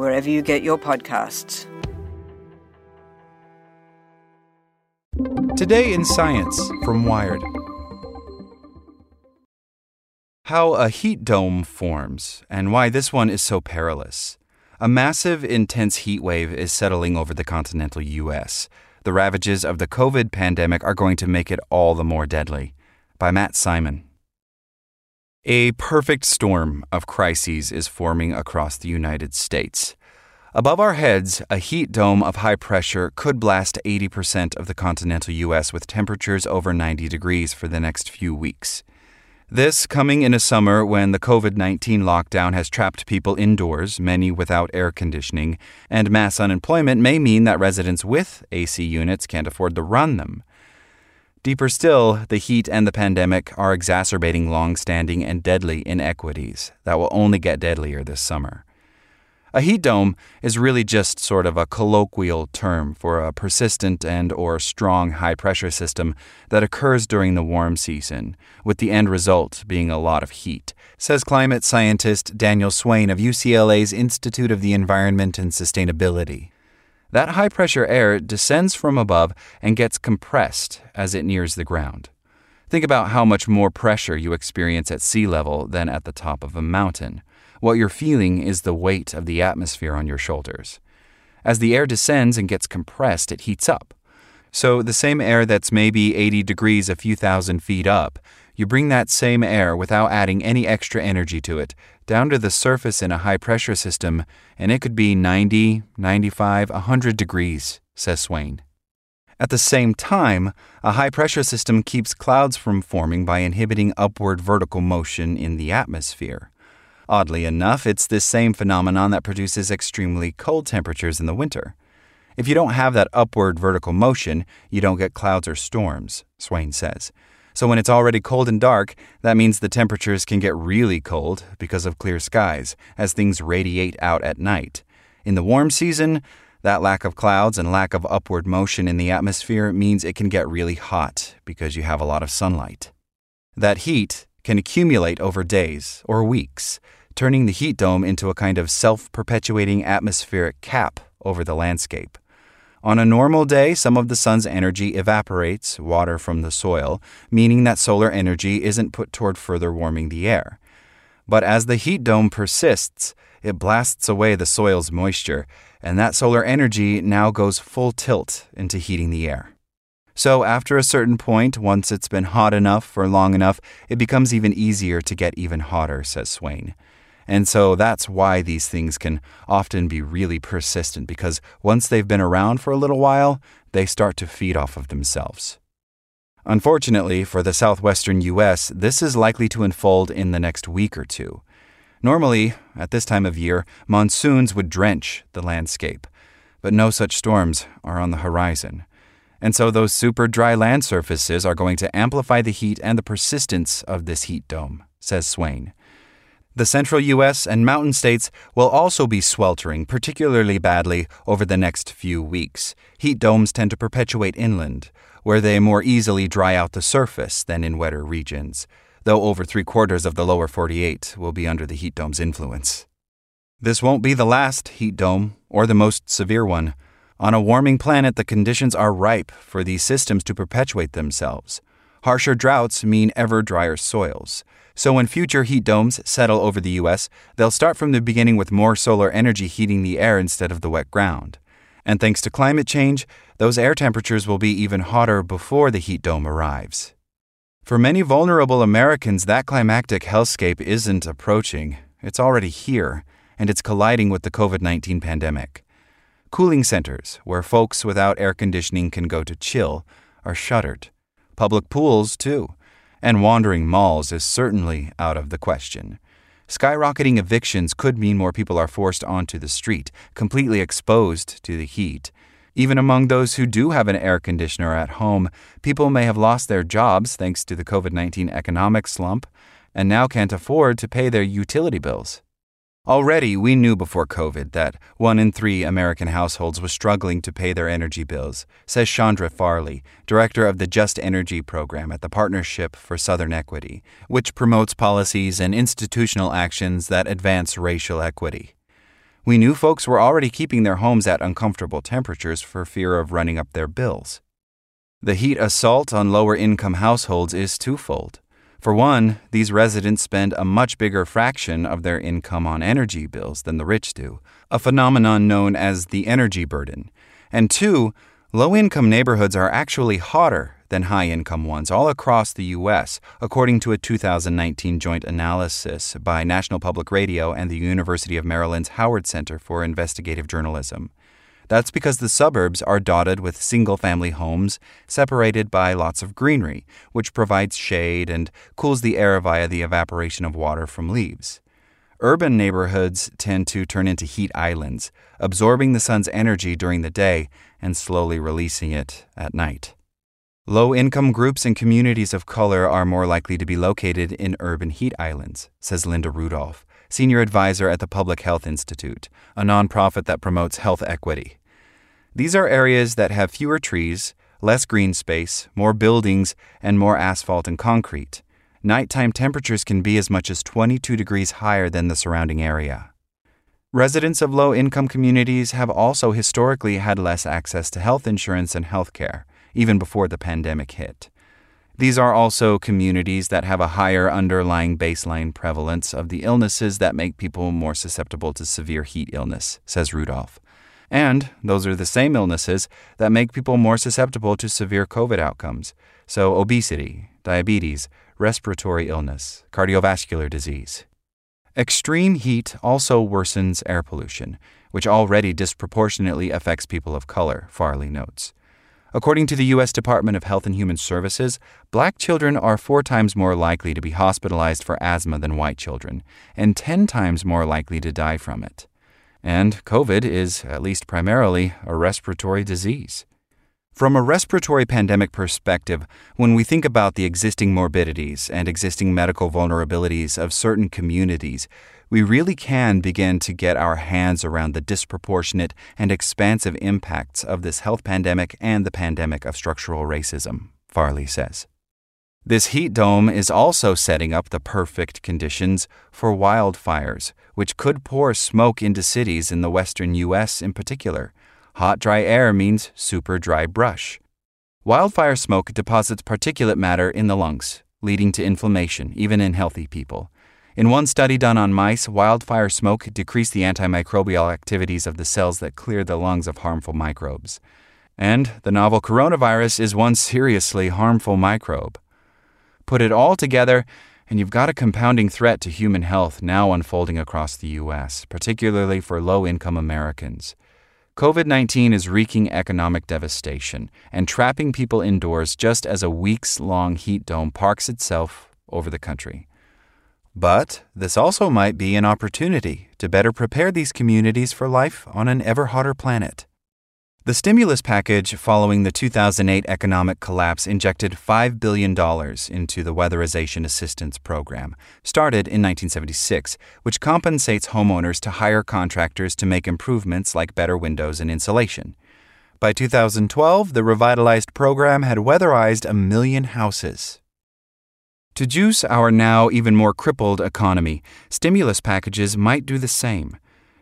wherever you get your podcasts. Today in Science from Wired. How a heat dome forms and why this one is so perilous. A massive, intense heat wave is settling over the continental U.S. The ravages of the COVID pandemic are going to make it all the more deadly. By Matt Simon. A perfect storm of crises is forming across the United States. Above our heads, a heat dome of high pressure could blast 80% of the continental U.S. with temperatures over 90 degrees for the next few weeks. This coming in a summer when the COVID 19 lockdown has trapped people indoors, many without air conditioning, and mass unemployment may mean that residents with AC units can't afford to run them. Deeper still, the heat and the pandemic are exacerbating long standing and deadly inequities that will only get deadlier this summer. A heat dome is really just sort of a colloquial term for a persistent and or strong high pressure system that occurs during the warm season, with the end result being a lot of heat, says climate scientist Daniel Swain of UCLA's Institute of the Environment and Sustainability. That high pressure air descends from above and gets compressed as it nears the ground. Think about how much more pressure you experience at sea level than at the top of a mountain. What you're feeling is the weight of the atmosphere on your shoulders. As the air descends and gets compressed, it heats up. So, the same air that's maybe 80 degrees a few thousand feet up, you bring that same air without adding any extra energy to it down to the surface in a high pressure system, and it could be 90, 95, 100 degrees, says Swain. At the same time, a high pressure system keeps clouds from forming by inhibiting upward vertical motion in the atmosphere. Oddly enough, it's this same phenomenon that produces extremely cold temperatures in the winter. If you don't have that upward vertical motion, you don't get clouds or storms, Swain says. So when it's already cold and dark, that means the temperatures can get really cold because of clear skies, as things radiate out at night. In the warm season, that lack of clouds and lack of upward motion in the atmosphere means it can get really hot because you have a lot of sunlight. That heat can accumulate over days or weeks, turning the heat dome into a kind of self perpetuating atmospheric cap over the landscape. On a normal day, some of the sun's energy evaporates water from the soil, meaning that solar energy isn't put toward further warming the air. But as the heat dome persists, it blasts away the soil's moisture, and that solar energy now goes full tilt into heating the air. So, after a certain point, once it's been hot enough for long enough, it becomes even easier to get even hotter, says Swain. And so that's why these things can often be really persistent because once they've been around for a little while, they start to feed off of themselves. Unfortunately, for the southwestern U.S., this is likely to unfold in the next week or two. Normally, at this time of year, monsoons would drench the landscape, but no such storms are on the horizon. And so those super dry land surfaces are going to amplify the heat and the persistence of this heat dome, says Swain. The central U.S. and mountain states will also be sweltering particularly badly over the next few weeks. Heat domes tend to perpetuate inland, where they more easily dry out the surface than in wetter regions, though over three quarters of the lower 48 will be under the heat dome's influence. This won't be the last heat dome, or the most severe one. On a warming planet, the conditions are ripe for these systems to perpetuate themselves. Harsher droughts mean ever drier soils. So when future heat domes settle over the U.S., they'll start from the beginning with more solar energy heating the air instead of the wet ground. And thanks to climate change, those air temperatures will be even hotter before the heat dome arrives. For many vulnerable Americans, that climactic hellscape isn't approaching, it's already here, and it's colliding with the COVID 19 pandemic. Cooling centers, where folks without air conditioning can go to chill, are shuttered. Public pools, too. And wandering malls is certainly out of the question. Skyrocketing evictions could mean more people are forced onto the street, completely exposed to the heat. Even among those who do have an air conditioner at home, people may have lost their jobs thanks to the COVID 19 economic slump and now can't afford to pay their utility bills. Already, we knew before COVID that one in three American households was struggling to pay their energy bills, says Chandra Farley, director of the Just Energy program at the Partnership for Southern Equity, which promotes policies and institutional actions that advance racial equity. We knew folks were already keeping their homes at uncomfortable temperatures for fear of running up their bills. The heat assault on lower income households is twofold. For one, these residents spend a much bigger fraction of their income on energy bills than the rich do, a phenomenon known as the energy burden. And two, low income neighborhoods are actually hotter than high income ones all across the U.S., according to a 2019 joint analysis by National Public Radio and the University of Maryland's Howard Center for Investigative Journalism. That's because the suburbs are dotted with single family homes separated by lots of greenery, which provides shade and cools the air via the evaporation of water from leaves. Urban neighborhoods tend to turn into heat islands, absorbing the sun's energy during the day and slowly releasing it at night. Low income groups and communities of color are more likely to be located in urban heat islands, says Linda Rudolph, senior advisor at the Public Health Institute, a nonprofit that promotes health equity. These are areas that have fewer trees, less green space, more buildings, and more asphalt and concrete. Nighttime temperatures can be as much as 22 degrees higher than the surrounding area. Residents of low income communities have also historically had less access to health insurance and health care, even before the pandemic hit. These are also communities that have a higher underlying baseline prevalence of the illnesses that make people more susceptible to severe heat illness, says Rudolph. And those are the same illnesses that make people more susceptible to severe COVID outcomes. So, obesity, diabetes, respiratory illness, cardiovascular disease. Extreme heat also worsens air pollution, which already disproportionately affects people of color, Farley notes. According to the U.S. Department of Health and Human Services, black children are four times more likely to be hospitalized for asthma than white children, and 10 times more likely to die from it. And COVID is, at least primarily, a respiratory disease. From a respiratory pandemic perspective, when we think about the existing morbidities and existing medical vulnerabilities of certain communities, we really can begin to get our hands around the disproportionate and expansive impacts of this health pandemic and the pandemic of structural racism, Farley says. This heat dome is also setting up the perfect conditions for wildfires, which could pour smoke into cities in the western U.S. in particular. Hot, dry air means super dry brush. Wildfire smoke deposits particulate matter in the lungs, leading to inflammation, even in healthy people. In one study done on mice, wildfire smoke decreased the antimicrobial activities of the cells that clear the lungs of harmful microbes. And the novel coronavirus is one seriously harmful microbe. Put it all together, and you've got a compounding threat to human health now unfolding across the U.S., particularly for low income Americans. COVID 19 is wreaking economic devastation and trapping people indoors just as a weeks long heat dome parks itself over the country. But this also might be an opportunity to better prepare these communities for life on an ever hotter planet. The stimulus package following the 2008 economic collapse injected $5 billion into the Weatherization Assistance Program, started in 1976, which compensates homeowners to hire contractors to make improvements like better windows and insulation. By 2012, the revitalized program had weatherized a million houses. To juice our now even more crippled economy, stimulus packages might do the same.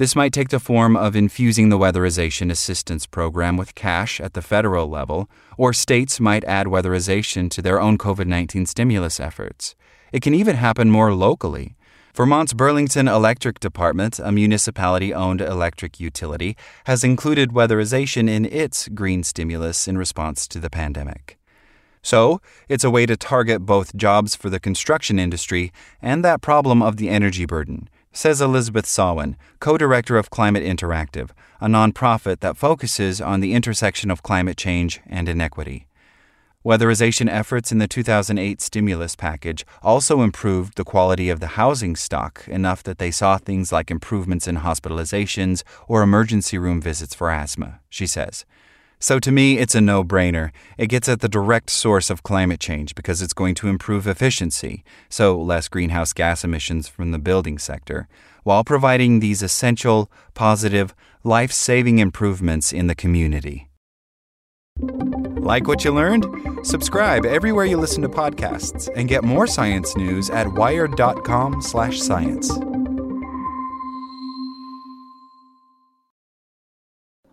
This might take the form of infusing the Weatherization Assistance Program with cash at the federal level, or states might add weatherization to their own COVID 19 stimulus efforts. It can even happen more locally. Vermont's Burlington Electric Department, a municipality owned electric utility, has included weatherization in its green stimulus in response to the pandemic. So, it's a way to target both jobs for the construction industry and that problem of the energy burden says Elizabeth Sawin, co director of Climate Interactive, a nonprofit that focuses on the intersection of climate change and inequity. Weatherization efforts in the 2008 stimulus package also improved the quality of the housing stock enough that they saw things like improvements in hospitalizations or emergency room visits for asthma, she says. So to me, it's a no brainer. It gets at the direct source of climate change because it's going to improve efficiency, so less greenhouse gas emissions from the building sector, while providing these essential, positive, life saving improvements in the community. Like what you learned? Subscribe everywhere you listen to podcasts and get more science news at wired.com/science.